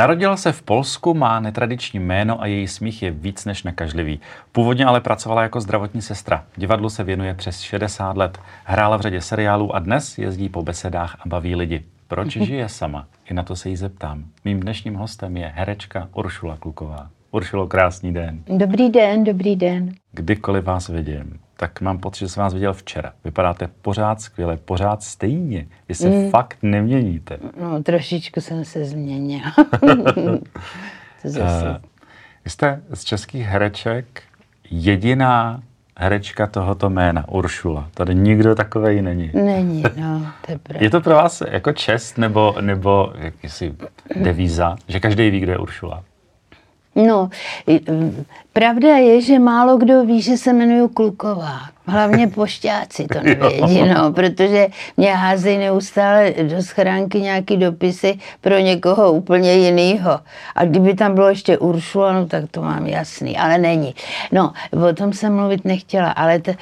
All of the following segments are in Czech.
Narodila se v Polsku, má netradiční jméno a její smích je víc než nekažlivý. Původně ale pracovala jako zdravotní sestra. Divadlu se věnuje přes 60 let. Hrála v řadě seriálů a dnes jezdí po besedách a baví lidi. Proč žije sama? I na to se jí zeptám. Mým dnešním hostem je herečka Uršula Kluková. Uršulo, krásný den. Dobrý den, dobrý den. Kdykoliv vás vidím, tak mám pocit, že jsem vás viděl včera. Vypadáte pořád skvěle, pořád stejně. Vy se mm. fakt neměníte. No, trošičku jsem se změnil. zase. Uh, vy jste z českých hereček jediná herečka tohoto jména, Uršula. Tady nikdo takovej není. Není, no, to je pravda. Je to pro vás jako čest nebo, nebo jakýsi devíza, že každý ví, kdo je Uršula? No, pravda je, že málo kdo ví, že se jmenuju Kluková. Hlavně pošťáci to nevědí, no, protože mě házejí neustále do schránky nějaký dopisy pro někoho úplně jiného. A kdyby tam bylo ještě Uršula, no tak to mám jasný, ale není. No, o tom jsem mluvit nechtěla, ale to,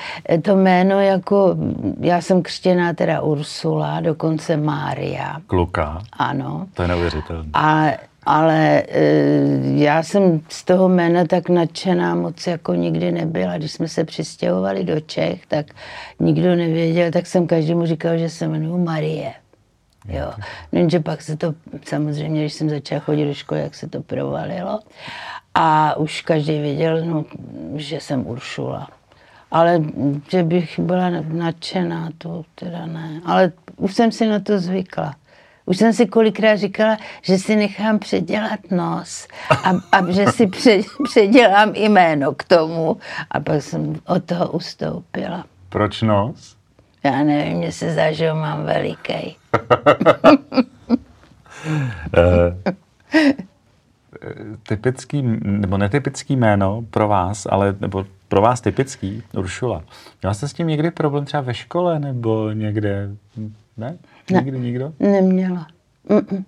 to jméno jako, já jsem křtěná teda Ursula, dokonce Mária. Kluka. Ano. To je neuvěřitelné. A ale e, já jsem z toho jména tak nadšená moc jako nikdy nebyla. Když jsme se přistěhovali do Čech, tak nikdo nevěděl, tak jsem každému říkal, že se jmenuji Marie. Jo. Jenže pak se to, samozřejmě, když jsem začala chodit do školy, jak se to provalilo. A už každý věděl, no, že jsem Uršula. Ale že bych byla nadšená, to teda ne. Ale už jsem si na to zvykla. Už jsem si kolikrát říkala, že si nechám předělat nos a, a že si pře, předělám jméno k tomu. A pak jsem od toho ustoupila. Proč nos? Já nevím, mě se zdá, že ho mám veliký. Eh, typický, nebo netypický jméno pro vás, ale nebo pro vás typický, Uršula. Měla jste s tím někdy problém třeba ve škole nebo někde? Ne? Nikdy ne, nikdo? Neměla. Mm-mm.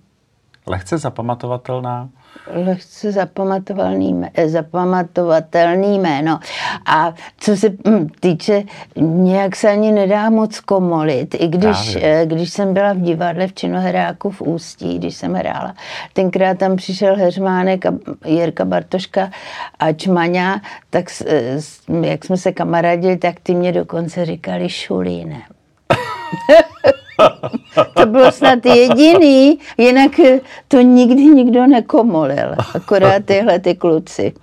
Lehce zapamatovatelná? Lehce zapamatovatelný, eh, zapamatovatelný jméno. A co se hm, týče, nějak se ani nedá moc komolit. I když, eh, když jsem byla v divadle v Činoheráku v Ústí, když jsem hrála, tenkrát tam přišel Heřmánek a Jirka Bartoška a Čmaňa, tak eh, jak jsme se kamarádili, tak ty mě dokonce říkali Šulínem. to bylo snad jediný, jinak to nikdy nikdo nekomolil, akorát tyhle ty kluci.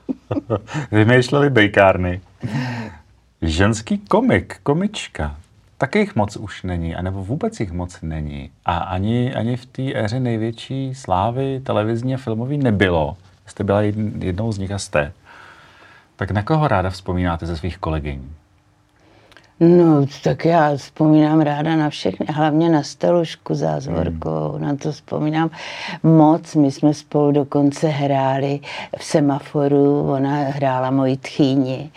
Vymýšleli bejkárny. Ženský komik, komička, taky jich moc už není, anebo vůbec jich moc není. A ani, ani v té éře největší slávy televizní a filmový nebylo. Jste byla jednou z nich a jste. Tak na koho ráda vzpomínáte ze svých kolegyň? No, tak já vzpomínám ráda na všechny, hlavně na Stelušku Zázvorkovou, hmm. na to vzpomínám moc. My jsme spolu dokonce hráli v semaforu, ona hrála moji tchýni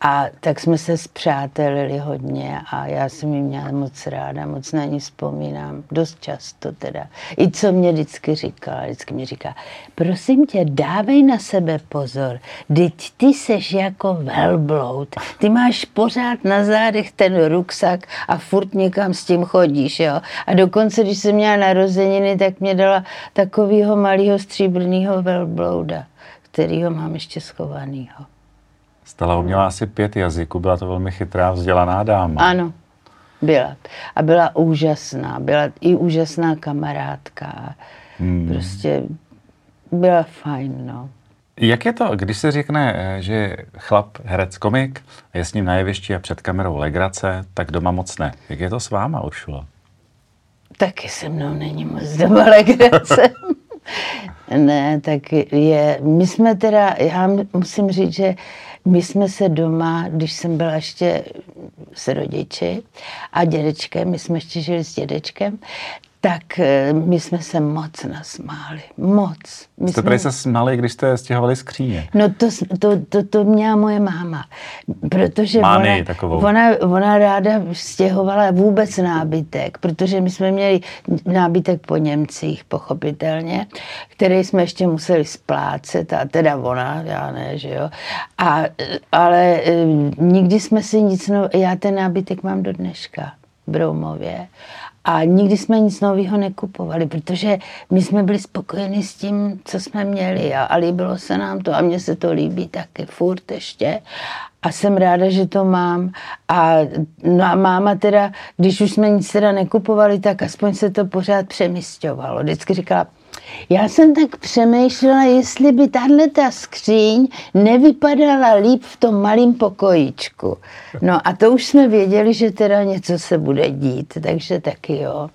a tak jsme se zpřátelili hodně a já jsem ji měla moc ráda, moc na ní vzpomínám, dost často teda. I co mě vždycky říkala, vždycky mi říká, prosím tě, dávej na sebe pozor, teď ty seš jako velbloud, ty máš pořád na zádech nech ten ruksak a furt někam s tím chodíš, jo. A dokonce, když jsem měla narozeniny, tak mě dala takového malého stříbrného velblouda, kterýho mám ještě schovanýho. Stala uměla asi pět jazyků, byla to velmi chytrá, vzdělaná dáma. Ano, byla. A byla úžasná, byla i úžasná kamarádka. Hmm. Prostě byla fajn, no. Jak je to, když se řekne, eh, že chlap, herec, komik, je s ním na jevišti a před kamerou legrace, tak doma moc ne. Jak je to s váma, Uršulo? Taky se mnou není moc doma legrace. ne, tak je, my jsme teda, já musím říct, že my jsme se doma, když jsem byla ještě s rodiči a dědečkem, my jsme ještě žili s dědečkem, tak eh, my jsme se moc nasmáli. Moc. My jste jsme... tady se smáli, když jste stěhovali skříně. No to, to, to, to měla moje máma. Protože Mámy, ona, takovou. Ona, ona ráda stěhovala vůbec nábytek, protože my jsme měli nábytek po Němcích, pochopitelně, který jsme ještě museli splácet, a teda ona, já ne, že jo. A, ale eh, nikdy jsme si nic, no, já ten nábytek mám do dneška v Broumově A nikdy jsme nic nového nekupovali, protože my jsme byli spokojeni s tím, co jsme měli a, a líbilo se nám to a mně se to líbí taky furt ještě. A jsem ráda, že to mám. A, no a máma teda, když už jsme nic teda nekupovali, tak aspoň se to pořád přemysťovalo. Vždycky říkala, já jsem tak přemýšlela, jestli by tahle ta skříň nevypadala líp v tom malém pokojíčku. No a to už jsme věděli, že teda něco se bude dít, takže taky jo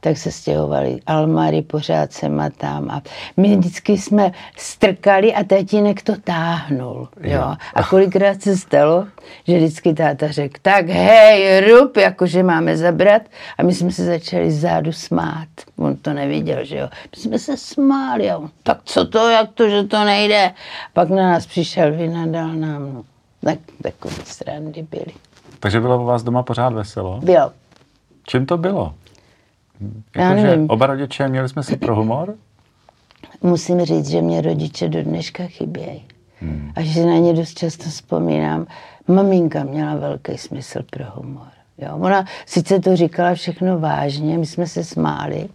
tak se stěhovali almary, pořád sem a tam. A my vždycky jsme strkali a tatínek to táhnul. Jo. A kolikrát se stalo, že vždycky táta řekl, tak hej, rub, jakože máme zabrat. A my jsme se začali zádu smát. On to neviděl, že jo. My jsme se smáli a on, tak co to, jak to, že to nejde. Pak na nás přišel, vynadal nám. No. Tak takové strandy byly. Takže bylo u vás doma pořád veselo? Bylo. Čím to bylo? Já Jako, že oba rodiče měli jsme si pro humor? Musím říct, že mě rodiče do dneška chybějí. Hmm. A že na ně dost často vzpomínám. Maminka měla velký smysl pro humor. Jo, ona sice to říkala všechno vážně, my jsme se smáli,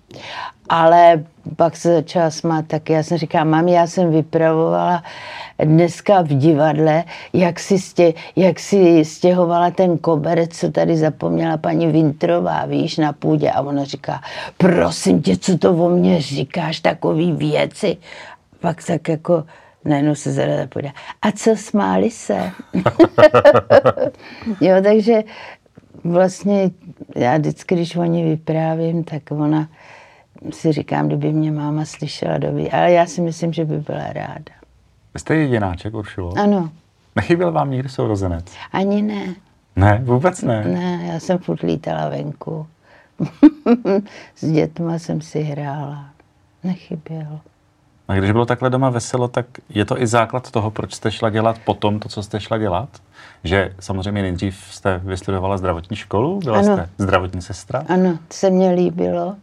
ale pak se začala smát taky. Já jsem říkala, mami, já jsem vypravovala dneska v divadle, jak si, stě, jak si stěhovala ten koberec, co tady zapomněla paní Vintrová, víš, na půdě. A ona říká, prosím tě, co to o mně říkáš, takový věci. Pak tak jako najednou se zada podá. A co smáli se? jo, takže vlastně já vždycky, když o ní vyprávím, tak ona si říkám, kdyby mě máma slyšela doby, ale já si myslím, že by byla ráda. Vy jste jedináček, Uršulo? Ano, Nechyběl vám nikdy sourozenec? ani ne. Ne, vůbec ne. Ne, já jsem furt lítala venku. S dětma jsem si hrála. Nechybělo. A když bylo takhle doma veselo, tak je to i základ toho, proč jste šla dělat potom to, co jste šla dělat? Že samozřejmě nejdřív jste vystudovala zdravotní školu, byla Ano. jste zdravotní sestra? Ano, to se mně líbilo.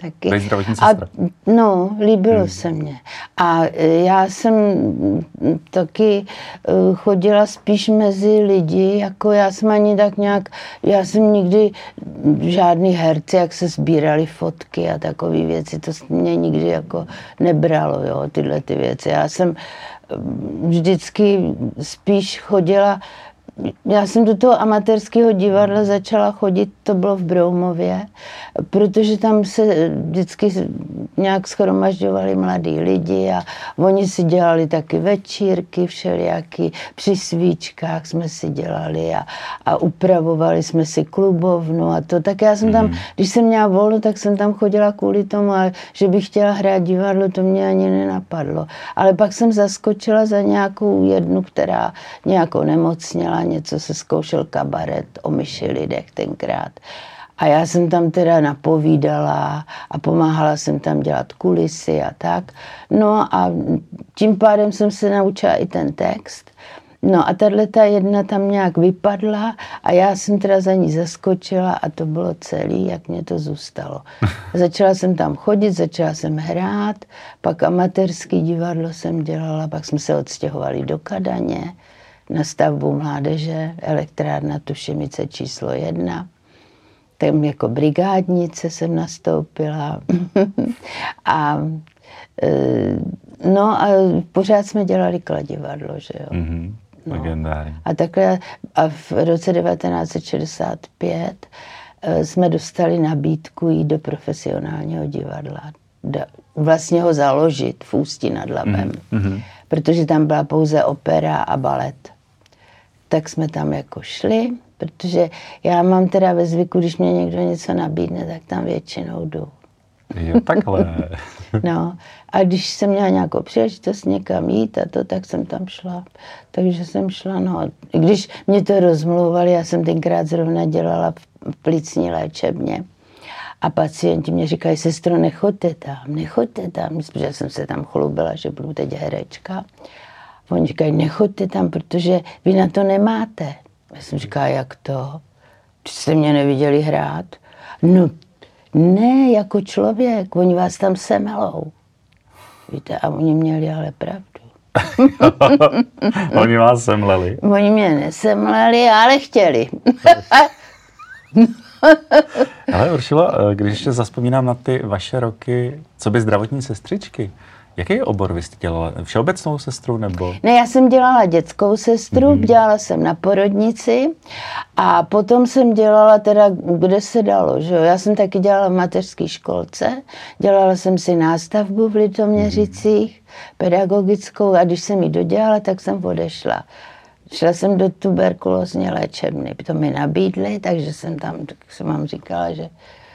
Taky. Být zdravotní A, sestra. no, líbilo hmm. se mně. A e, já jsem mm, taky e, chodila spíš mezi lidi, jako já jsem ani tak nějak, já jsem nikdy žádný herci, jak se sbírali fotky a takové věci, to mě nikdy jako nebralo, jo, tyhle ty věci. Já jsem mm, vždycky spíš chodila já jsem do toho amatérského divadla začala chodit, to bylo v Broumově, protože tam se vždycky nějak schromažďovali mladí lidi a oni si dělali taky večírky všelijaký, při svíčkách jsme si dělali a, a upravovali jsme si klubovnu a to. Tak já jsem tam, když jsem měla volno, tak jsem tam chodila kvůli tomu, a že bych chtěla hrát divadlo, to mě ani nenapadlo. Ale pak jsem zaskočila za nějakou jednu, která nějak onemocněla, něco se zkoušel kabaret o myši lidech tenkrát. A já jsem tam teda napovídala a pomáhala jsem tam dělat kulisy a tak. No a tím pádem jsem se naučila i ten text. No a tahle ta jedna tam nějak vypadla a já jsem teda za ní zaskočila a to bylo celý, jak mě to zůstalo. Začala jsem tam chodit, začala jsem hrát, pak amatérský divadlo jsem dělala, pak jsme se odstěhovali do Kadaně na stavbu mládeže, elektrárna Tušimice číslo jedna. Tam jako brigádnice jsem nastoupila. a e, no a pořád jsme dělali kladivadlo, že jo. Mm-hmm. Legendární. A takhle a v roce 1965 eh, jsme dostali nabídku jít do profesionálního divadla. Da- Vlastně ho založit v Ústí nad Labem. Mm-hmm. Protože tam byla pouze opera a balet. Tak jsme tam jako šli, protože já mám teda ve zvyku, když mě někdo něco nabídne, tak tam většinou jdu. Jo, takhle. No, a když jsem měla nějakou příležitost někam jít a to, tak jsem tam šla. Takže jsem šla, no. I Když mě to rozmlouvali, já jsem tenkrát zrovna dělala v v plicní léčebně. A pacienti mě říkají, sestro, nechoďte tam, nechoďte tam, protože jsem se tam chlubila, že budu teď herečka. Oni říkají, nechoďte tam, protože vy na to nemáte. Já jsem říkala, jak to? Jste mě neviděli hrát? No, ne, jako člověk, oni vás tam semelou. Víte, a oni měli ale pravdu. Oni vás semleli. Oni mě nesemleli, ale chtěli. Ale Uršilo, když ještě zaspomínám na ty vaše roky, co by zdravotní sestřičky, Jaký obor vy jste dělala? Všeobecnou sestru nebo? Ne, já jsem dělala dětskou sestru, mm-hmm. dělala jsem na porodnici a potom jsem dělala teda, kde se dalo, že jo? Já jsem taky dělala v mateřské školce, dělala jsem si nástavbu v Litoměřicích, mm-hmm. pedagogickou a když jsem ji dodělala, tak jsem odešla. Šla jsem do tuberkulózní léčebny, to mi nabídli, takže jsem tam, tak jsem vám říkala, že...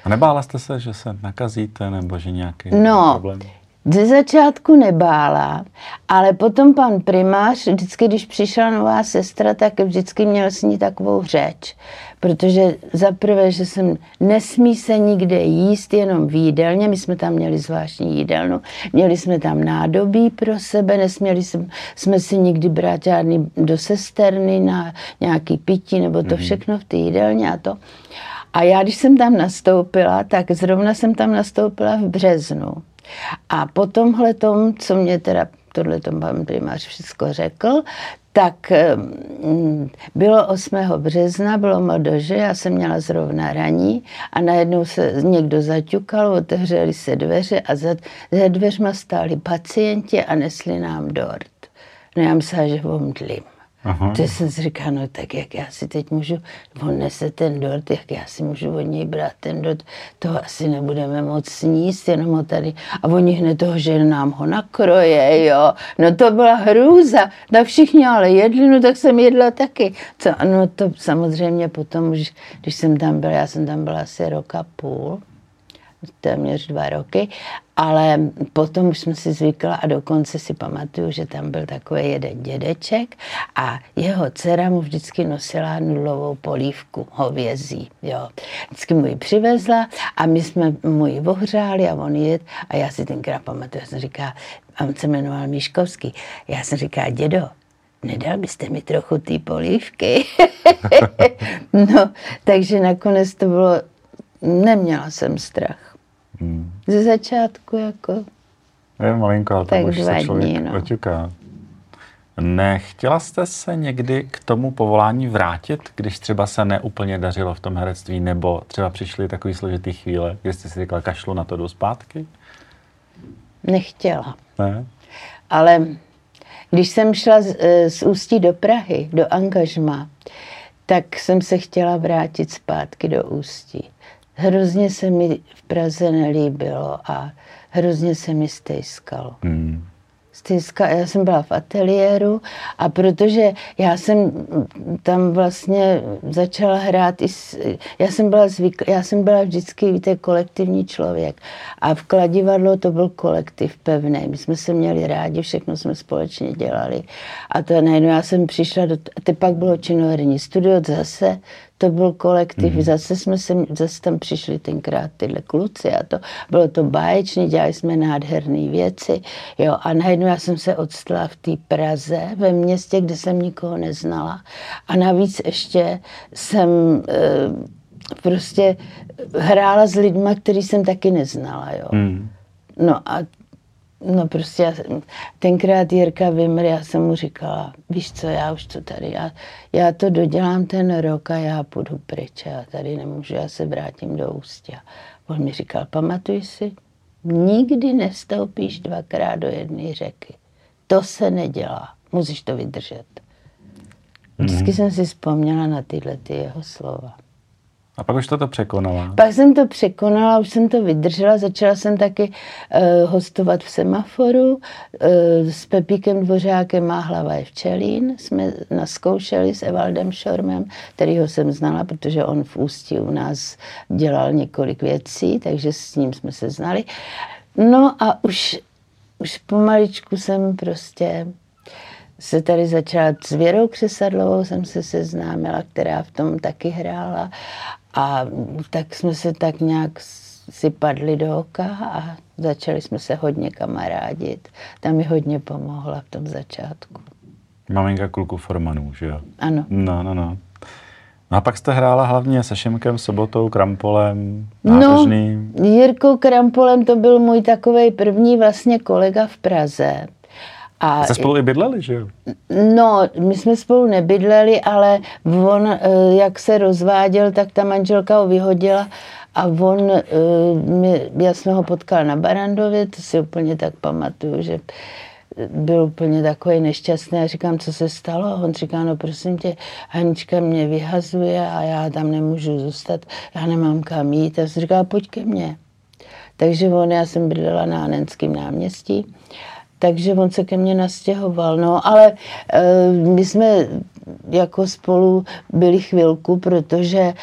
A nebála jste se, že se nakazíte nebo že nějaký no, problém? Ze začátku nebála, ale potom pan primář, vždycky, když přišla nová sestra, tak vždycky měl s ní takovou řeč. Protože za prvé, že jsem nesmí se nikde jíst, jenom v jídelně, my jsme tam měli zvláštní jídelnu, měli jsme tam nádobí pro sebe, nesměli jsme, jsme si nikdy brát žádný do sesterny na nějaký pití, nebo to mhm. všechno v té jídelně a to. A já, když jsem tam nastoupila, tak zrovna jsem tam nastoupila v březnu. A po tomhle tom, co mě teda tohle tom pan primář všechno řekl, tak mm, bylo 8. března, bylo mldože, já jsem měla zrovna raní a najednou se někdo zaťukal, otevřeli se dveře a za, za dveřma stáli pacienti a nesli nám dort. No já myslela, že omdlím. Aha. To jsem si říkal, no tak jak já si teď můžu, on nese ten dort, jak já si můžu od něj brát ten dort, to asi nebudeme moc sníst, jenom ho tady. A oni hned toho, že nám ho nakroje, jo. No to byla hrůza. Tak všichni ale jedli, no tak jsem jedla taky. Co, no to samozřejmě potom už, když jsem tam byla, já jsem tam byla asi rok a půl, téměř dva roky, ale potom už jsem si zvykla a dokonce si pamatuju, že tam byl takový jeden dědeček a jeho dcera mu vždycky nosila nulovou polívku hovězí. Jo. Vždycky mu ji přivezla a my jsme mu ji ohřáli a on jet a já si tenkrát pamatuju, já jsem říká, a on se jmenoval Míškovský, já jsem říká, dědo, nedal byste mi trochu té polívky? no, takže nakonec to bylo, neměla jsem strach. Hmm. Ze začátku jako... Je malinko, ale tak už se člověk dní, no. oťuká. Nechtěla jste se někdy k tomu povolání vrátit, když třeba se neúplně dařilo v tom herectví, nebo třeba přišly takový složitý chvíle, kdy jste si říkala, kašlu na to jdu zpátky? Nechtěla. Ne? Ale když jsem šla z, eh, z Ústí do Prahy, do angažma, tak jsem se chtěla vrátit zpátky do Ústí. Hrozně se mi v Praze nelíbilo a hrozně se mi stejskalo. Hmm. Stejska, já jsem byla v ateliéru a protože já jsem tam vlastně začala hrát i s, já jsem byla zvyk, já jsem byla vždycky, víte, kolektivní člověk a v kladivadlo to byl kolektiv pevný, my jsme se měli rádi, všechno jsme společně dělali a to najednou já jsem přišla do, a teď pak bylo činoherní studio zase, to byl kolektiv, mm. zase jsme se, zase tam přišli tenkrát tyhle kluci a to, bylo to báječné, dělali jsme nádherné věci, jo, a najednou já jsem se odstala v té Praze, ve městě, kde jsem nikoho neznala a navíc ještě jsem e, prostě hrála s lidma, který jsem taky neznala, jo. Mm. No a No prostě já, tenkrát Jirka vymr, já jsem mu říkala, víš co, já už to tady, já, já to dodělám ten rok a já půjdu pryč, já tady nemůžu, já se vrátím do Ústě. On mi říkal, pamatuj si, nikdy nestoupíš dvakrát do jedné řeky. To se nedělá, musíš to vydržet. Vždycky mm-hmm. jsem si vzpomněla na tyhle ty jeho slova. A pak už to to překonala? Pak jsem to překonala, už jsem to vydržela. Začala jsem taky uh, hostovat v semaforu. Uh, s Pepíkem Dvořákem Má hlava je včelín. Jsme naskoušeli s Evaldem Šormem, kterýho jsem znala, protože on v Ústí u nás dělal několik věcí, takže s ním jsme se znali. No a už, už pomaličku jsem prostě se tady začala s Věrou Křesadlovou jsem se seznámila, která v tom taky hrála a tak jsme se tak nějak si padli do oka a začali jsme se hodně kamarádit. Ta mi hodně pomohla v tom začátku. Maminka kluku Formanů, že jo? Ano. No, no, no. No a pak jste hrála hlavně se Šimkem, Sobotou, Krampolem, Nádržným. No, Jirkou Krampolem to byl můj takový první vlastně kolega v Praze. A Jste spolu i bydleli, že jo? No, my jsme spolu nebydleli, ale on, eh, jak se rozváděl, tak ta manželka ho vyhodila a on, eh, já jsem ho potkal na Barandově, to si úplně tak pamatuju, že byl úplně takový nešťastný a říkám, co se stalo? On říká, no prosím tě, Hanička mě vyhazuje a já tam nemůžu zůstat, já nemám kam jít. A jsem říká, pojď ke mně. Takže on, já jsem bydlela na Anenském náměstí, takže on se ke mně nastěhoval. No, ale e, my jsme jako spolu byli chvilku, protože e,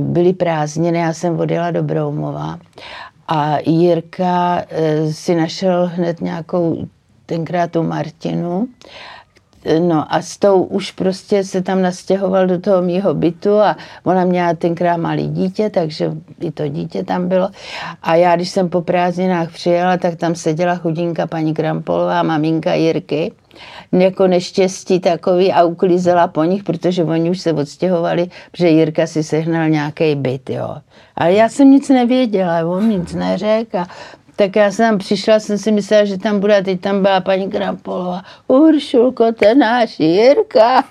byly prázdniny, já jsem odjela do Broumova a Jirka e, si našel hned nějakou tenkrát tu Martinu. No a s tou už prostě se tam nastěhoval do toho mýho bytu a ona měla tenkrát malý dítě, takže i to dítě tam bylo. A já, když jsem po prázdninách přijela, tak tam seděla chudinka paní Krampolová, maminka Jirky, jako neštěstí takový a uklízela po nich, protože oni už se odstěhovali, protože Jirka si sehnal nějaký byt, jo. Ale já jsem nic nevěděla, on nic neřekl a tak já jsem tam přišla, jsem si myslela, že tam bude, a teď tam byla paní Krampolová. Uršulko, ten náš Jirka.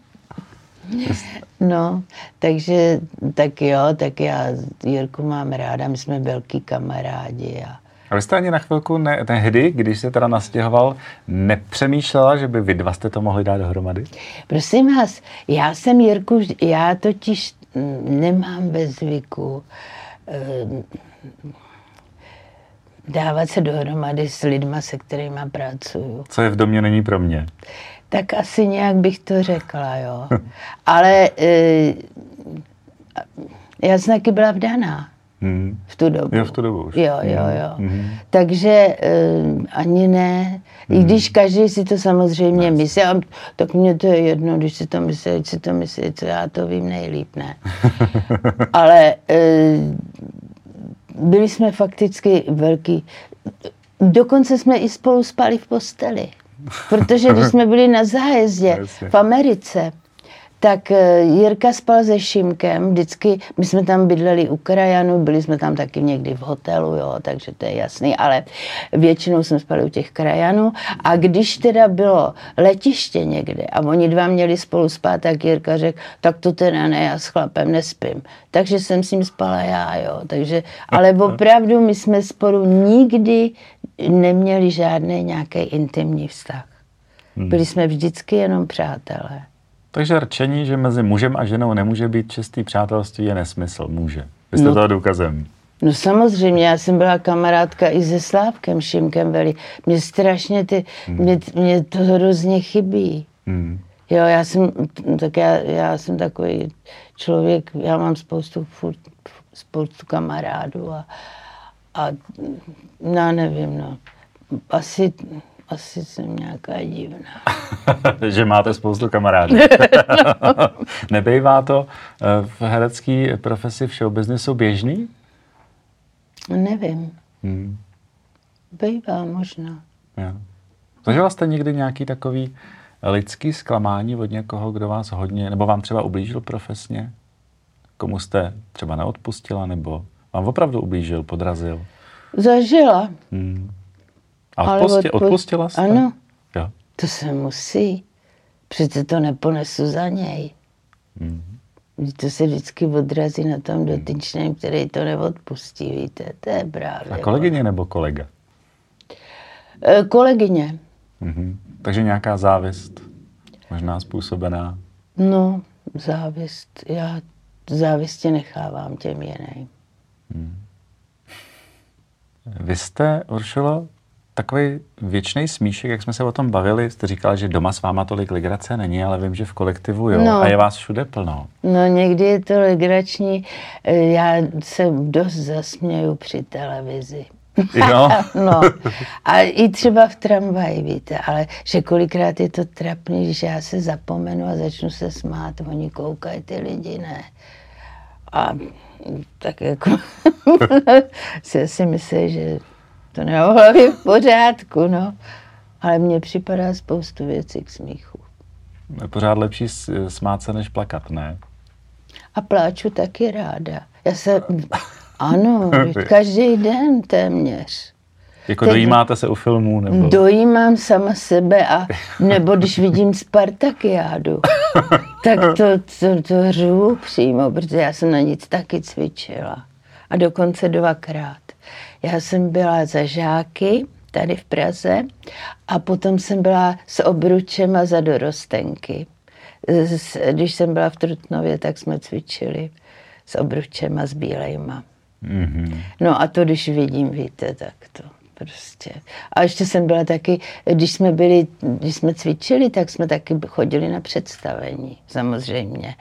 no, takže tak jo, tak já Jirku mám ráda, my jsme velký kamarádi. A... A vy jste ani na chvilku ne, tehdy, když se teda nastěhoval, nepřemýšlela, že by vy dva jste to mohli dát dohromady? Prosím vás, já jsem Jirku, já totiž nemám ve zvyku eh, dávat se dohromady s lidma, se kterými pracuju. Co je v domě, není pro mě. Tak asi nějak bych to řekla, jo. Ale e, já jsem taky byla vdaná. Hmm. V tu dobu. Jo, v tu dobu už. Jo, jo, hmm. jo. Hmm. Takže uh, ani ne. Hmm. I když každý si to samozřejmě yes. myslí, tak mně to je jedno, když si to myslí, si to myslí, co já to vím nejlíp, ne. Ale uh, byli jsme fakticky velký. Dokonce jsme i spolu spali v posteli. Protože když jsme byli na zájezdě v Americe, tak eh, Jirka spal se Šimkem, vždycky, my jsme tam bydleli u krajanu, byli jsme tam taky někdy v hotelu, jo, takže to je jasný, ale většinou jsme spali u těch krajanů a když teda bylo letiště někde a oni dva měli spolu spát, tak Jirka řekl, tak to teda ne, já s chlapem nespím. Takže jsem s ním spala já, jo, takže, ale opravdu my jsme spolu nikdy neměli žádný nějaký intimní vztah. Hmm. Byli jsme vždycky jenom přátelé. Takže rčení, že mezi mužem a ženou nemůže být čistý přátelství, je nesmysl. Může. Vy jste no, toho důkazem. No samozřejmě, já jsem byla kamarádka i se Slávkem Šimkem Veli. Mě strašně ty, hmm. mě, mě to hrozně chybí. Hmm. Jo, já jsem, tak já, já jsem takový člověk, já mám spoustu, furt, spoustu kamarádů a, a no nevím, no. Asi asi jsem nějaká divná. že máte spoustu kamarádů. Nebejvá to eh, v herecké profesi v showbiznesu běžný? Nevím. Hmm. Bejvá možná. Jo. Zažila jste někdy nějaký takový lidský zklamání od někoho, kdo vás hodně, nebo vám třeba ublížil profesně? Komu jste třeba neodpustila, nebo vám opravdu ublížil, podrazil? Zažila. Hmm. A odpusti, odpustila jste? Ano. Jo. To se musí. Přece to neponesu za něj. Mm. To se vždycky odrazí na tom dotyčném, který to neodpustí, víte, to je právě. A kolegyně nebo kolega? E, kolegyně. Mm-hmm. Takže nějaká závist, možná způsobená? No, závist. Já závistě nechávám těm jiným. Hmm. Vy jste, Uršulo, takový věčný smíšek, jak jsme se o tom bavili, jste říkala, že doma s váma tolik legrace není, ale vím, že v kolektivu jo. No, a je vás všude plno. No někdy je to legrační. Já se dost zasměju při televizi. Jo? no. A i třeba v tramvaji, víte, ale že kolikrát je to trapný, že já se zapomenu a začnu se smát, oni koukají ty lidi, ne. A tak jako si asi myslí, že to nemám hlavě v pořádku, no. Ale mně připadá spoustu věcí k smíchu. Je pořád lepší smát se, než plakat, ne? A pláču taky ráda. Já se, ano, každý den téměř. Jako Teď dojímáte se u filmů? Nebo... Dojímám sama sebe a nebo když vidím Spartakiádu, tak to, to, to řvu přímo, protože já jsem na nic taky cvičila. A dokonce dvakrát. Já jsem byla za žáky tady v Praze a potom jsem byla s obručema za dorostenky. Když jsem byla v Trutnově, tak jsme cvičili s obručema, s bílejma. Mm-hmm. No a to, když vidím, víte, tak to prostě. A ještě jsem byla taky, když jsme byli, když jsme cvičili, tak jsme taky chodili na představení, samozřejmě.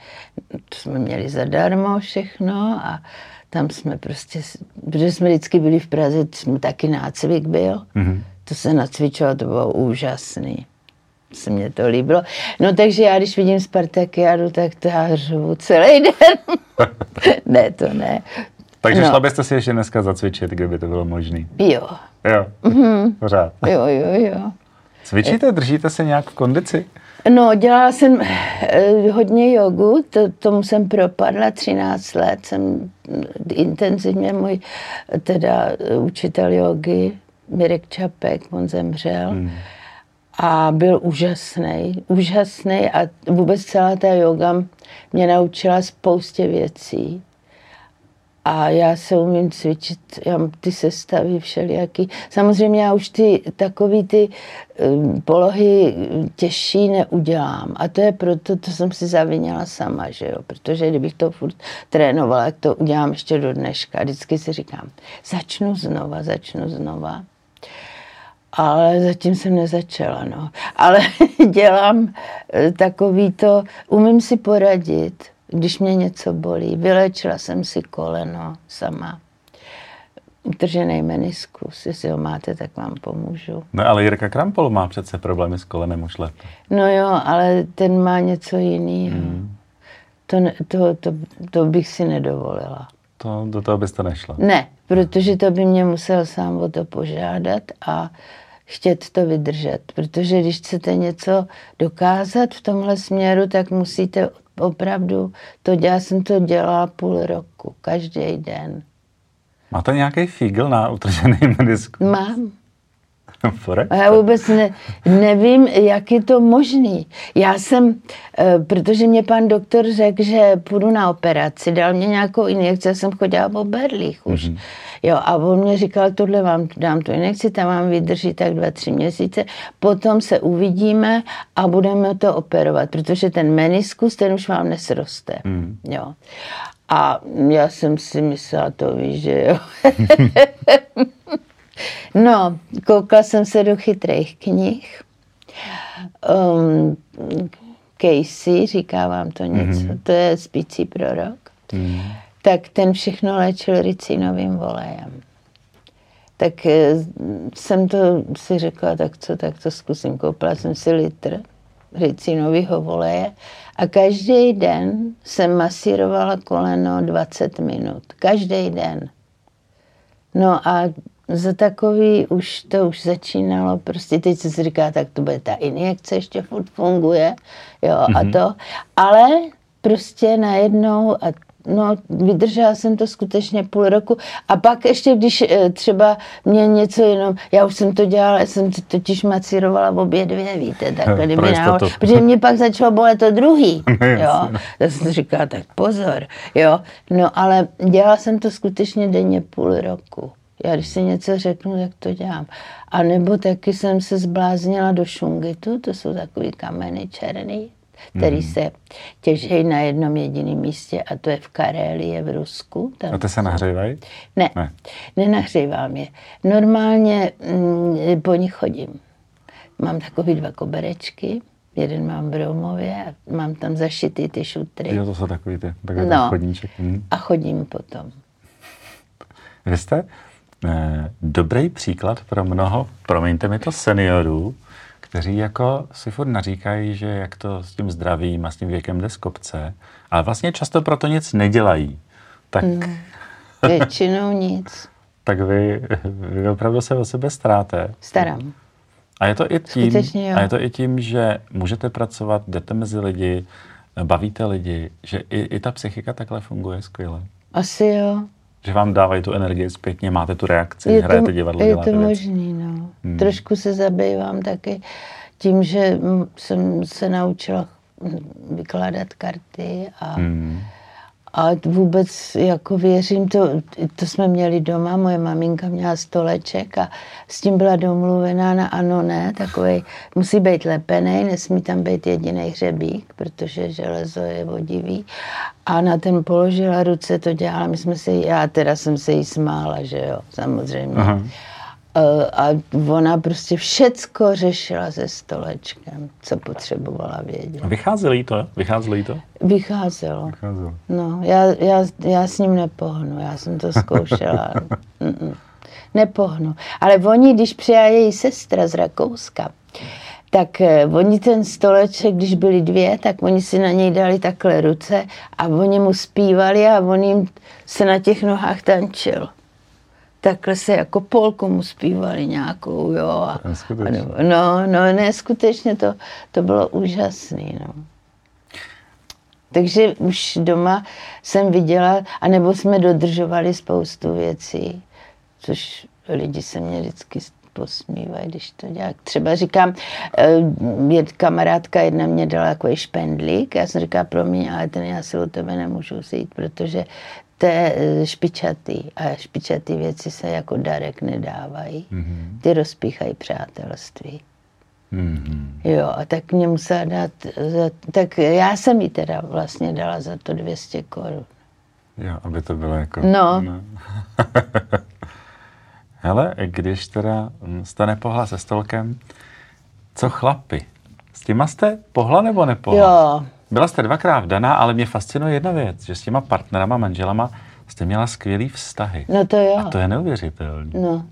To jsme měli zadarmo všechno a tam jsme prostě, protože jsme vždycky byli v Praze, jsme taky nácvik byl, mm-hmm. to se nacvičilo, to bylo úžasný. Se mě to líbilo. No takže já, když vidím Spartakiádu, tak to já řvu celý den. ne, to ne. Takže no. šla byste si ještě dneska zacvičit, kdyby to bylo možné. Jo. Jo, mm-hmm. pořád. Jo, jo, jo. Cvičíte, držíte se nějak v kondici? No, dělala jsem eh, hodně jogu, to, tomu jsem propadla 13 let, jsem intenzivně, můj teda učitel jogy, Mirek Čapek, on zemřel. Hmm. A byl úžasný, úžasný a vůbec celá ta yoga mě naučila spoustě věcí. A já se umím cvičit, já mám ty sestavy všelijaký. Samozřejmě já už ty takový ty um, polohy těžší neudělám. A to je proto, to jsem si zavinila sama, že jo. Protože kdybych to furt trénovala, tak to udělám ještě do dneška. Vždycky si říkám, začnu znova, začnu znova. Ale zatím jsem nezačala, no. Ale dělám eh, takový to, umím si poradit když mě něco bolí. Vylečila jsem si koleno sama. Utržený meniskus, jestli ho máte, tak vám pomůžu. No ale Jirka Krampol má přece problémy s kolenem už let. No jo, ale ten má něco jiného. Hmm. To, to, to, to bych si nedovolila. To, do toho byste nešla? Ne, protože to by mě musel sám o to požádat a chtět to vydržet. Protože když chcete něco dokázat v tomhle směru, tak musíte opravdu, to já jsem to dělala půl roku, každý den. Máte nějaký fígl na utržený meniskus? Mám. A já vůbec ne, nevím, jak je to možný. Já jsem, eh, protože mě pan doktor řekl, že půjdu na operaci, dal mě nějakou injekci, já jsem chodila po berlích už. Mm-hmm. Jo, a on mě říkal, tohle vám dám tu injekci, tam vám vydrží tak dva, tři měsíce, potom se uvidíme a budeme to operovat, protože ten meniskus, ten už vám nesroste. Mm. Jo. A já jsem si myslela, to víš, že jo. no, koukala jsem se do chytrých knih. Um, Casey, říká vám to něco, mm-hmm. to je spící prorok. Mm tak ten všechno léčil ricinovým volejem. Tak eh, jsem to si řekla, tak co, tak to zkusím. Koupila jsem si litr ricinového voleje a každý den jsem masírovala koleno 20 minut. Každý den. No a za takový už to už začínalo, prostě teď se si říká, tak to bude ta injekce, ještě furt funguje, jo, mm-hmm. a mhm. to, ale prostě najednou, a No, vydržela jsem to skutečně půl roku. A pak ještě, když eh, třeba mě něco jenom, já už jsem to dělala, já jsem totiž macírovala v obě dvě, víte, takhle, kdyby náhod, protože mě pak začalo bolet to druhý, jo. Tak jsem říkala, tak pozor, jo. No, ale dělala jsem to skutečně denně půl roku. Já když si něco řeknu, tak to dělám. A nebo taky jsem se zbláznila do šungitu, to jsou takový kameny černý, který hmm. se těží na jednom jediném místě a to je v Karélie v Rusku. Tam a ty se nahřívají? Ne, ne, nenahřívám je. Normálně mm, po nich chodím. Mám takový dva koberečky, jeden mám v Romově a mám tam zašitý ty šutry. Jo, to jsou takový ty, takový no, chodníček. Hmm. A chodím potom. Vy jste dobrý příklad pro mnoho, promiňte mi to, seniorů, kteří jako si furt naříkají, že jak to s tím zdravím a s tím věkem jde z kopce, ale vlastně často proto nic nedělají. Tak... No, většinou nic. tak vy, vy opravdu se o sebe stráte. Starám. A je to i tím, a je to i tím, že můžete pracovat, jdete mezi lidi, bavíte lidi, že i, i ta psychika takhle funguje skvěle. Asi jo. Že vám dávají tu energii zpětně, máte tu reakci, je hrajete to, divadlo, Je to možný, no. Hmm. Trošku se zabývám taky tím, že jsem se naučila vykládat karty a, Hmm. A vůbec jako věřím, to, to jsme měli doma, moje maminka měla stoleček a s tím byla domluvená na ano, ne, takový musí být lepený, nesmí tam být jediný hřebík, protože železo je vodivý a na ten položila ruce, to dělala, my jsme se, já teda jsem se jí smála, že jo, samozřejmě. Aha. A ona prostě všecko řešila se stolečkem, co potřebovala vědět. Vycházelo jí to? Vycházelo jí to? Vycházelo. Vycházelo. No, já, já, já s ním nepohnu, já jsem to zkoušela. Nepohnu. Ale oni, když přijela její sestra z Rakouska, tak eh, oni ten stoleček, když byli dvě, tak oni si na něj dali takhle ruce a oni mu zpívali a on jim se na těch nohách tančil. Takhle se jako polku mu zpívali nějakou, jo. A, Neskutečně. a no, no, ne, skutečně to, to bylo úžasný, no. Takže už doma jsem viděla, anebo jsme dodržovali spoustu věcí, což lidi se mě vždycky posmívají, když to dělá. Třeba říkám, eh, je kamarádka jedna mě dala takový špendlík, já jsem říkala, promiň, ale ten já si u tebe nemůžu vzít, protože to je eh, špičatý a špičatý věci se jako darek nedávají. Mhm. Ty rozpíchají přátelství. Mhm. Jo, a tak mě musela dát, za, tak já jsem jí teda vlastně dala za to 200 korun. Jo, aby to bylo jako... No. Hele, když teda jste nepohla se stolkem, co chlapi? S těma jste pohla nebo nepohla? Jo, Byla jste dvakrát vdaná, ale mě fascinuje jedna věc, že s těma partnerama, manželama jste měla skvělý vztahy. no to jo. A to je neuvěřitelné. No.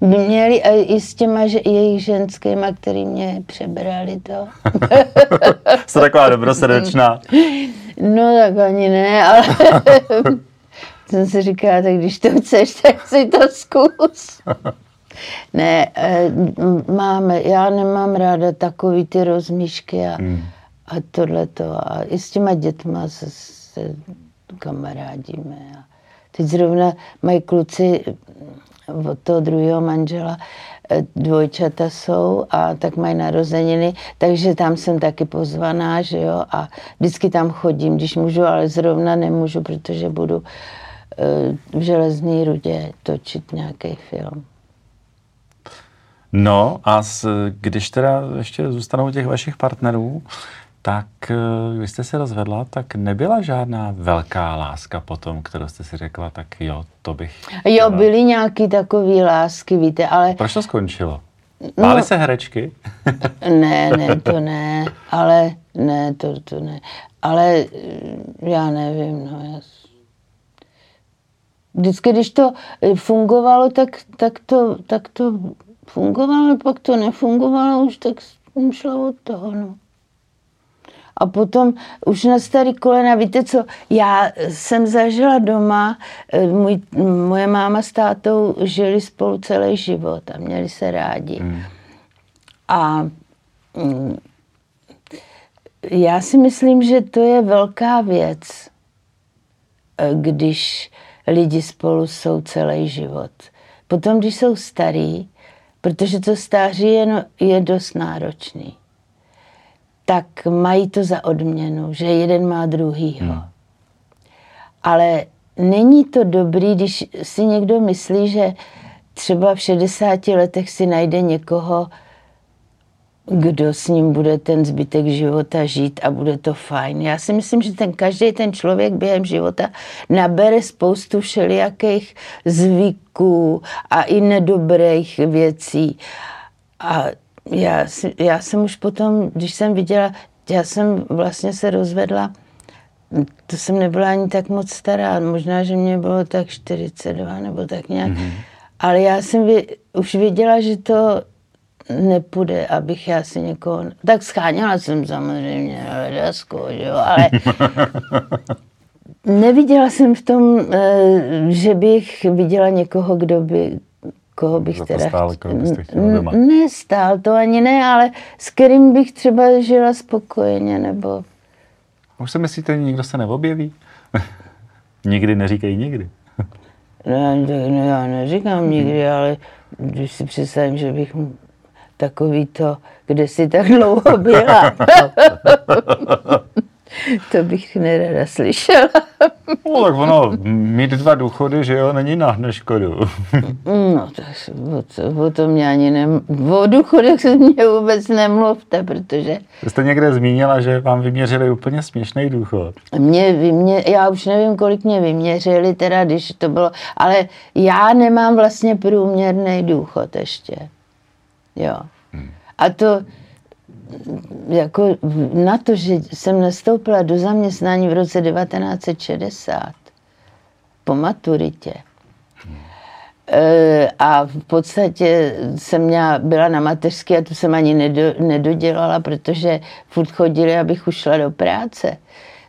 Měli i s těma že, jejich ženskýma, který mě přebrali to. Jste taková dobrosrdečná. No tak ani ne, ale jsem si říkala, tak když to chceš, tak si to zkus. Ne, eh, máme, já nemám ráda takový ty rozmíšky a, Hmm. A tohleto. A i s těma dětma se, se kamarádíme. A teď zrovna mají kluci od toho druhého manžela eh, dvojčata jsou a tak mají narozeniny, takže tam jsem taky pozvaná, že jo, a vždycky tam chodím, když můžu, ale zrovna nemůžu, protože budu eh, v Železné rudě točit nějaký film. No a s, když teda ještě zůstanou těch vašich partnerů, tak eh, vy jste se rozvedla, tak nebyla žádná velká láska potom, kterou jste si řekla, tak jo, to bych... Jo, chtěla. byly nějaký takový lásky, víte, ale Proč to skončilo? Báli No. se herečky? ne, ne, to ne, ale ne, to, to ne. Ale eh, já nevím, no, já... Vždycky, když to eh, fungovalo, tak, tak, to, tak to fungovalo, pak to nefungovalo už, tak jsem šla od toho, no. A potom už na starý kolena, víte co, já jsem zažila doma, eh, můj, moje máma s tátou žili spolu celý život a měli se rádi. Hmm. A mm, já si myslím, že to je velká věc, eh, když lidi spolu jsou celý život. Potom, když jsou starí, protože to stáří je, no, je dost náročný, tak mají to za odměnu, že jeden má druhýho. Hmm. Ale není to dobrý, když si někdo myslí, že třeba v 60 letech si najde někoho, kdo s ním bude ten zbytek života žít a bude to fajn. Já si myslím, že ten každý ten člověk během života nabere spoustu všelijakých zvyků a i nedobrých věcí. A já, já jsem už potom, když jsem viděla, já jsem vlastně se rozvedla, to jsem nebyla ani tak moc stará, možná, že mě bylo tak 42 nebo tak nějak. Mm-hmm. Ale já jsem vě, už věděla, že to nepůjde, abych já si někoho... Tak scháněla jsem samozřejmě hledasko, jo, ale neviděla jsem v tom, eh, že bych viděla někoho, kdo by koho bych Za to teda... stál, cht- koho byste chtěla doma. Ne, stál to ani ne, ale s kterým bych třeba žila spokojeně, nebo... Už si myslíte, že nikdo se neobjeví? nikdy neříkají nikdy. No, no já neříkám nikdy, ale když si představím, že bych takový to, kde si tak dlouho byla. to bych nerada slyšela. no tak ono, mít dva důchody, že jo, není na škodu. no tak o, to, o tom mě ani nem... O důchodech se mě vůbec nemluvte, protože... Jste někde zmínila, že vám vyměřili úplně směšný důchod. Mě vymě... Já už nevím, kolik mě vyměřili, teda když to bylo... Ale já nemám vlastně průměrný důchod ještě. Jo. Hmm. A to jako na to, že jsem nastoupila do zaměstnání v roce 1960 po maturitě, e, a v podstatě jsem měla, byla na mateřské a tu jsem ani nedo, nedodělala, protože furt chodili, abych ušla do práce.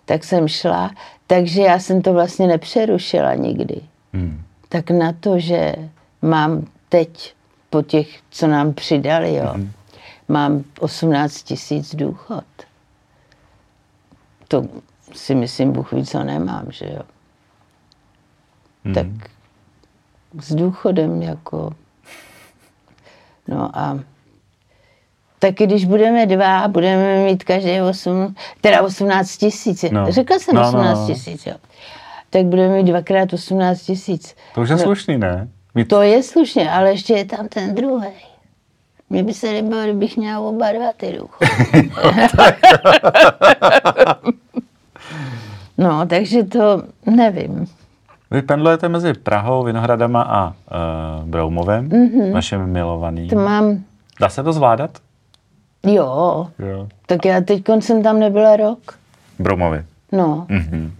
Tak jsem šla, takže já jsem to vlastně nepřerušila nikdy. Hmm. Tak na to, že mám teď po těch, co nám přidali, jo, hmm mám 18 tisíc důchod. To si myslím, Bůh ví, co nemám, že jo. Hmm. Tak s důchodem jako... No a taky když budeme dva, budeme mít každý 8, teda 18 tisíc. No. Řekla jsem no, 18 no, no. tisíc, jo. Tak budeme mít dvakrát 18 tisíc. To už je no, slušný, ne? Mít... To je slušně, ale ještě je tam ten druhý. Mně by se líbilo, kdybych měla oba dva ty důchody. no, takže to nevím. Vy pendlujete mezi Prahou, Vinohradama a uh, Broumovem, mm-hmm. vašem milovaným. To mám... Dá se to zvládat? Jo. jo. Tak já teď jsem tam nebyla rok. Broumově? No. Mm-hmm.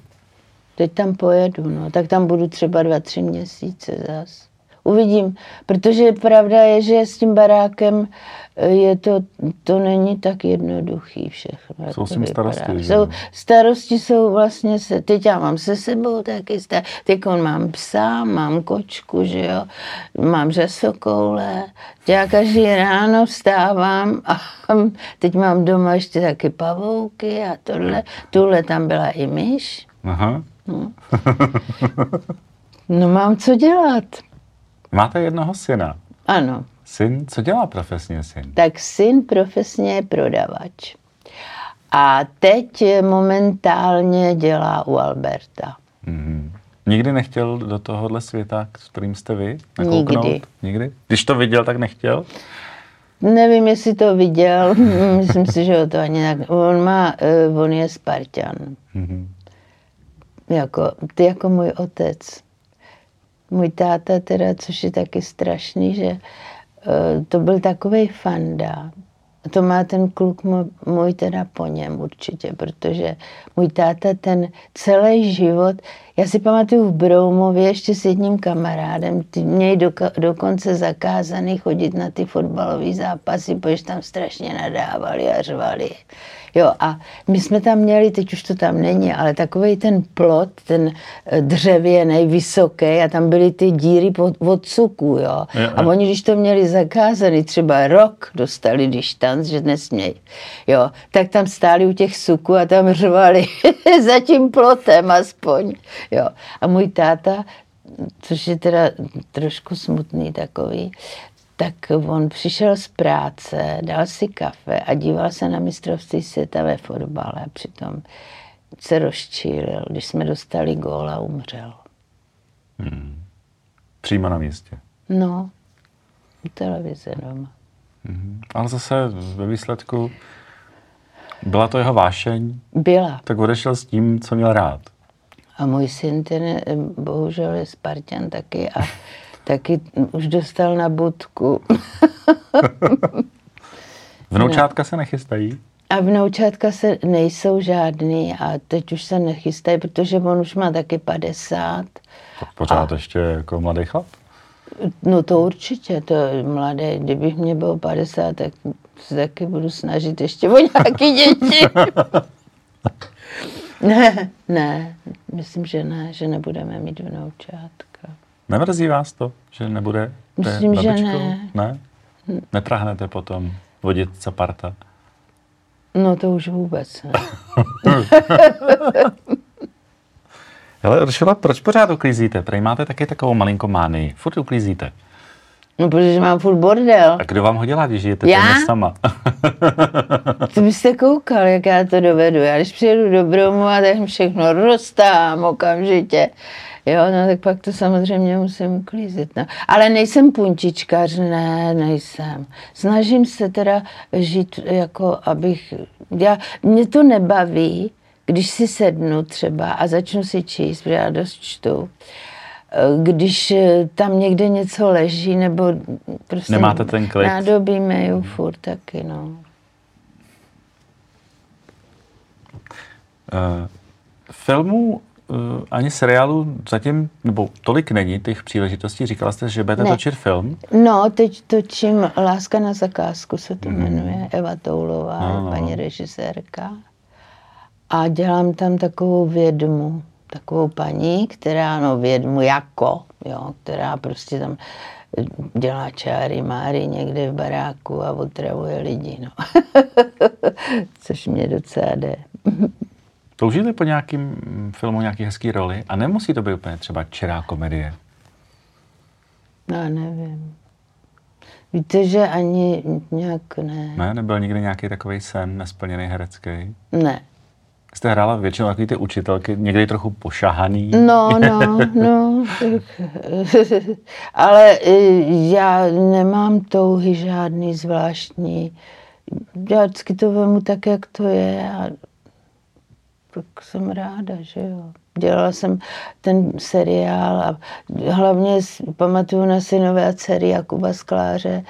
Teď tam pojedu, no. Tak tam budu třeba dva, tři měsíce zase uvidím, protože pravda je, že s tím barákem eh, je to, to není tak jednoduchý všechno. Jsou s tím starosti. Jsou, starosti jsou vlastně, se, teď já mám se sebou taky, teď mám psa, mám kočku, že jo, mám řesokoule, já každý ráno vstávám a teď mám doma ještě taky pavouky a tohle, tuhle tam byla i myš. Aha. No. no mám co dělat. Máte jednoho syna. Ano. Syn, co dělá profesně syn? Tak syn profesně je prodavač. A teď momentálně dělá u Alberta. Mm-hmm. Nikdy nechtěl do tohohle světa, s kterým jste vy? Nakouknout? Nikdy. Nikdy? Když to viděl, tak nechtěl? Nevím, jestli to viděl. Myslím si, že ho to ani tak... On má, eh, on je Spartan. Mm-hmm. Jako, ty jako můj otec můj táta teda, což je taky strašný, že uh, to byl takový fanda. To má ten kluk můj teda po něm určitě, protože můj táta ten celý život, já si pamatuju v Broumově ještě s jedním kamarádem, ty doka, dokonce zakázaný chodit na ty fotbalové zápasy, protože tam strašně nadávali a řvali. Jo, a my jsme tam měli, teď už to tam není, ale takový ten plot, ten eh, dřevěný, vysoký a tam byly ty díry od, od cuku, jo. jo, jo. A oni, když to měli zakázaný, třeba rok dostali distanc, že nesmějí, jo, tak tam stáli u těch suků a tam řvali za tím plotem aspoň, jo. A můj táta, což je teda trošku smutný takový, tak on přišel z práce, dal si kafe a díval se na mistrovství světa ve fotbale. Přitom se rozčílil, když jsme dostali gól a umřel. Hmm. Přímo na místě? No, u televize doma. Hmm. Ale zase ve výsledku byla to jeho vášeň? Byla. Tak odešel s tím, co měl rád. A můj syn ten bohužel je Spartan taky a taky už dostal na budku. Vnoučátka no. se nechystají? A vnoučátka se nejsou žádný a teď už se nechystají, protože on už má taky 50. Pořád a... ještě jako mladý chlap? No to určitě, to je mladé. Kdybych mě bylo 50, tak se taky budu snažit ještě o nějaký děti. ne, ne, myslím, že ne, že nebudeme mít vnoučátka. Nemrzí vás to, že nebude? Myslím, že ne. Ne? Netrahnete potom vodit parta? No to už vůbec ne. Ale Uršula, proč pořád uklízíte? Prej máte taky takovou malinkou mánii. Furt uklízíte. No, protože mám furt bordel. A kdo vám ho dělá, když žijete Já? sama? Ty byste koukal, jak já to dovedu. Já když přijedu do Bromova, tak všechno roztám okamžitě. Jo, no tak pak to samozřejmě musím uklízet. No. Ale nejsem puntičkař, ne, nejsem. Snažím se teda žít jako, abych... Já, mě to nebaví, když si sednu třeba a začnu si číst, protože já dost čtu, když tam někde něco leží, nebo prostě... Nemáte ten klid? Nádobí meju furt taky, no. Uh, filmů ani seriálu zatím, nebo tolik není těch příležitostí. Říkala jste, že budete Ne. točit film. No, teď točím Láska na zakázku se to jmenuje, Eva Toulová, No, no. paní režisérka. A dělám tam takovou vědmu, takovou paní, která, no vědmu jako, jo, která prostě tam dělá čáry máry někde v baráku a otravuje lidi, no. Což mě docela jde. Toužíte po nějakým mm, filmu nějaký hezký roli? A nemusí to být úplně třeba čirá komedie. No, nevím. Víte, že ani nějak ne. Ne? Nebyl nikdy nějaký takový sen nesplněný herecký? Ne. Jste hrála většinou takový ty učitelky, někdy trochu pošahaný. No, no, no. tak, Ale eh, já nemám touhy žádný zvláštní. Já vždycky to vemu tak, jak to je a tak jsem ráda, že jo. Dělala jsem ten seriál a hlavně pamatuju na synové a dcery Jakuba Skláře.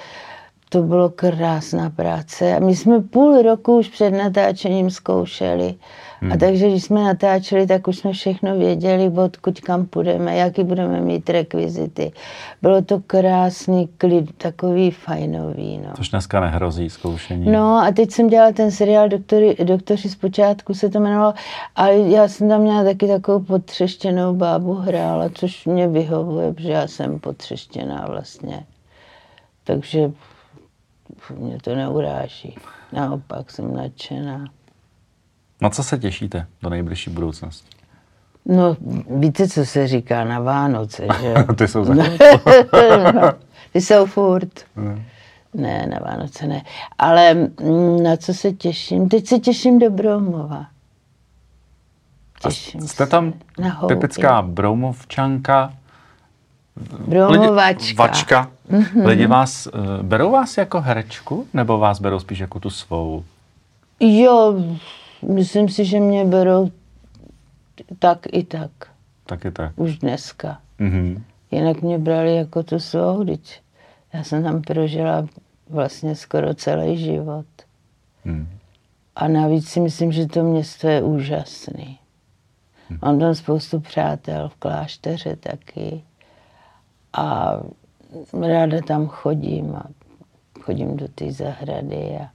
To bylo krásná práce. A my jsme půl roku už před natáčením zkoušeli. A takže když jsme natáčeli, tak už jsme všechno věděli, odkud kam půjdeme, jaký budeme mít rekvizity. Bylo to krásný klid, takový fajnový. No. Což dneska nehrozí zkoušení. No a teď jsem dělala ten seriál Doktory, Doktoři zpočátku se to jmenovalo a já jsem tam měla taky takovou potřeštěnou bábu hrála, což mě vyhovuje, protože já jsem potřeštěná vlastně. Takže mě to neuráží. Naopak jsem nadšená. Na co se těšíte do nejbližší budoucnosti? No, víte, co se říká na Vánoce, že? Ty jsou za no, ty jsou furt. Ne, na Vánoce ne. Ale mm, na co se těším? Teď se těším do Broumova. A Těším jste se tam typická broumovčanka, Broumovačka. vačka. Lidi vás, uh, berou vás jako herečku, nebo vás berou spíš jako tu svou? Jo, myslím si, že mě berou tak i tak. Taky tak. Už dneska. Mhm. Jinak mě brali jako tu svou, teď já jsem tam prožila vlastně skoro celý život. Hmm. A navíc si myslím, že to město je úžasný. Mám tam spoustu přátel v klášteře taky. A ráda tam chodím a chodím do té zahrady a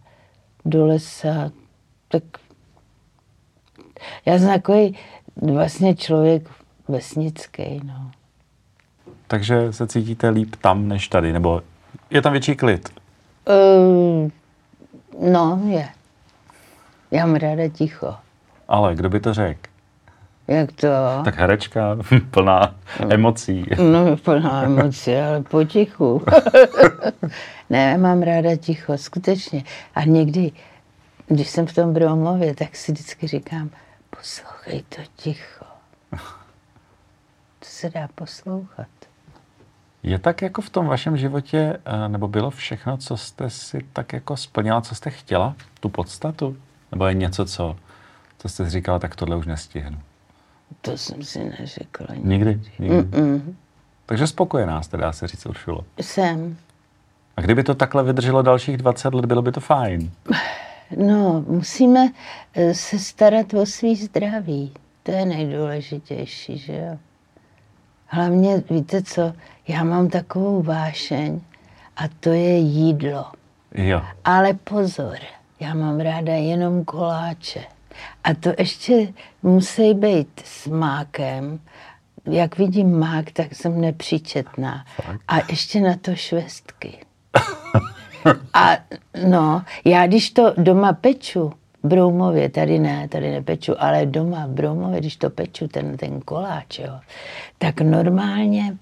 do lesa. Tak já jsem takový vlastně člověk vesnický, no. Takže se cítíte líp tam, než tady, nebo je tam větší klid? Uh, no, je. Já mám ráda ticho. Ale kdo by to řekl? Jak to? Tak herečka plná emocí. No, plná emoce, ale potichu. ne, mám ráda ticho, skutečně. A někdy, když jsem v tom Bromově, tak si vždycky říkám, poslouchej to ticho. To se dá poslouchat. Je tak jako v tom vašem životě, eh, nebo bylo všechno, co jste si tak jako splnila, co jste chtěla, tu podstatu? Nebo je něco, co, co jste říkala, tak tohle už nestihnu? To jsem si neřekla. Nikdy? Nikdy. Mm-mm. Takže spokojená jste, dá se říct, Uršulo. Jsem. A kdyby to takhle vydrželo dalších 20 let, bylo by to fajn. No, musíme eh, se starat o svý zdraví. To je nejdůležitější, že jo. Hlavně, víte co, já mám takovou vášeň a to je jídlo. Jo. Ale pozor, já mám ráda jenom koláče. A to ještě musí být s mákem. Jak vidím mák, tak jsem nepříčetná. Fakt? A ještě na to švestky. A no, já když to doma peču, Broumově, tady ne, tady nepeču, ale doma v Broumově, když to peču, ten, ten koláč, jo, tak normálně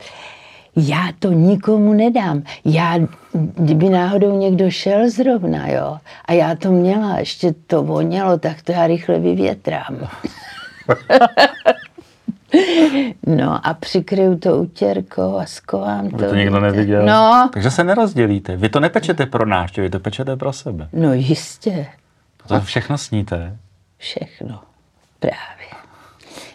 já to nikomu nedám. Já, kdyby náhodou někdo šel zrovna, jo, a já to měla, ještě to vonělo, tak to já rychle vyvětrám. No a přikryju to utěrkou a skovám to. To nikdo neviděl? No. Takže se nerozdělíte. Vy to nepečete pro návštěvy, vy to pečete pro sebe. No jistě. To všechno sníte? Všechno. Právě.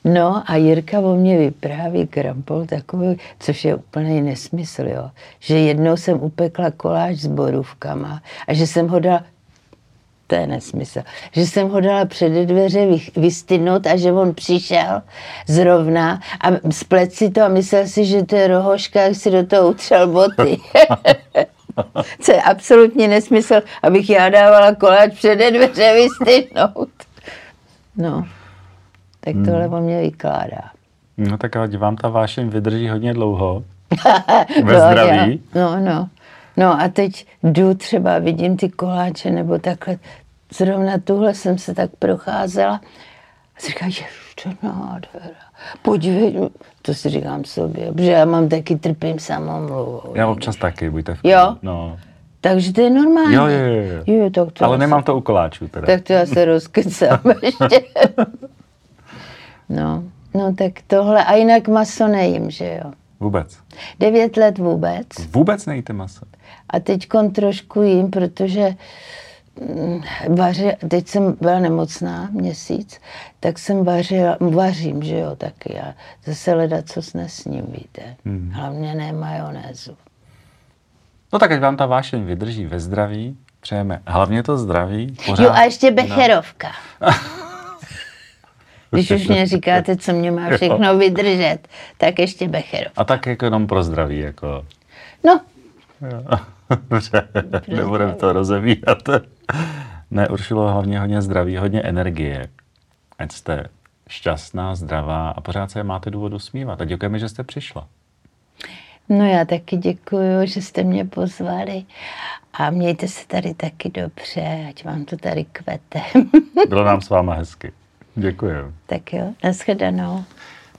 No a Jirka o mě vypráví krampol takový, což je úplný nesmysl, jo. Že jednou jsem upekla koláč s borůvkama a že jsem ho dala to je nesmysl. Že jsem ho dala před dveře vystydnout a že on přišel zrovna a splet si to a myslel si, že to je rohoška, jak si do toho utřel boty. Co je absolutně nesmysl, abych já dávala koláč před dveře vystydnout. No, tak tohle hmm. on mě vykládá. No tak ať vám ta vášeň vydrží hodně dlouho. Ve no, zdraví. Já, no, no. No a teď jdu třeba, vidím ty koláče nebo takhle. Zrovna tuhle jsem se tak procházela a si říkám, že to nádhera. Podívej, to si říkám sobě, protože já mám taky trpím samomluvou. Já občas taky, buďte v Jo? No. Takže to je normální. Jo, jo, jo. jo. jo tak to Ale nemám to u koláčů teda. Tak to já se rozkecám ještě. no, no tak tohle, a jinak maso nejím, že jo. Vůbec. Devět let vůbec. Vůbec nejíte maso? A teď trošku jím, protože mm, vaři, teď jsem byla nemocná měsíc, tak jsem vařila, vařím, že jo, taky já zase leda, co nesním, víte. Hmm. Hlavně ne majonézu. No tak ať vám ta vášeň vydrží ve zdraví, přejeme hlavně to zdraví. Pořád, jo a ještě becherovka. No. Když už mě říkáte, co mě má všechno vydržet, tak ještě becherovka. A tak jako jenom pro zdraví, jako... No. Dobře, nebudeme to rozevírat. Ne, Uršilo, hlavně hodně zdraví, hodně energie. Ať jste šťastná, zdravá a pořád se máte důvodu smívat. A děkujeme, že jste přišla. No já taky děkuji, že jste mě pozvali a mějte se tady taky dobře, ať vám to tady kvete. Bylo nám s váma hezky. Děkuji. Tak jo, nashledanou.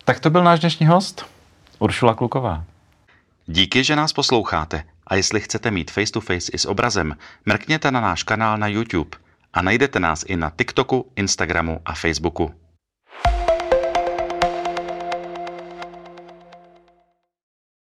Tak to byl náš dnešní host, Uršula Kluková. Díky, že nás posloucháte. A jestli chcete mít face to face i s obrazem, mrkněte na náš kanál na YouTube a najdete nás i na TikToku, Instagramu a Facebooku.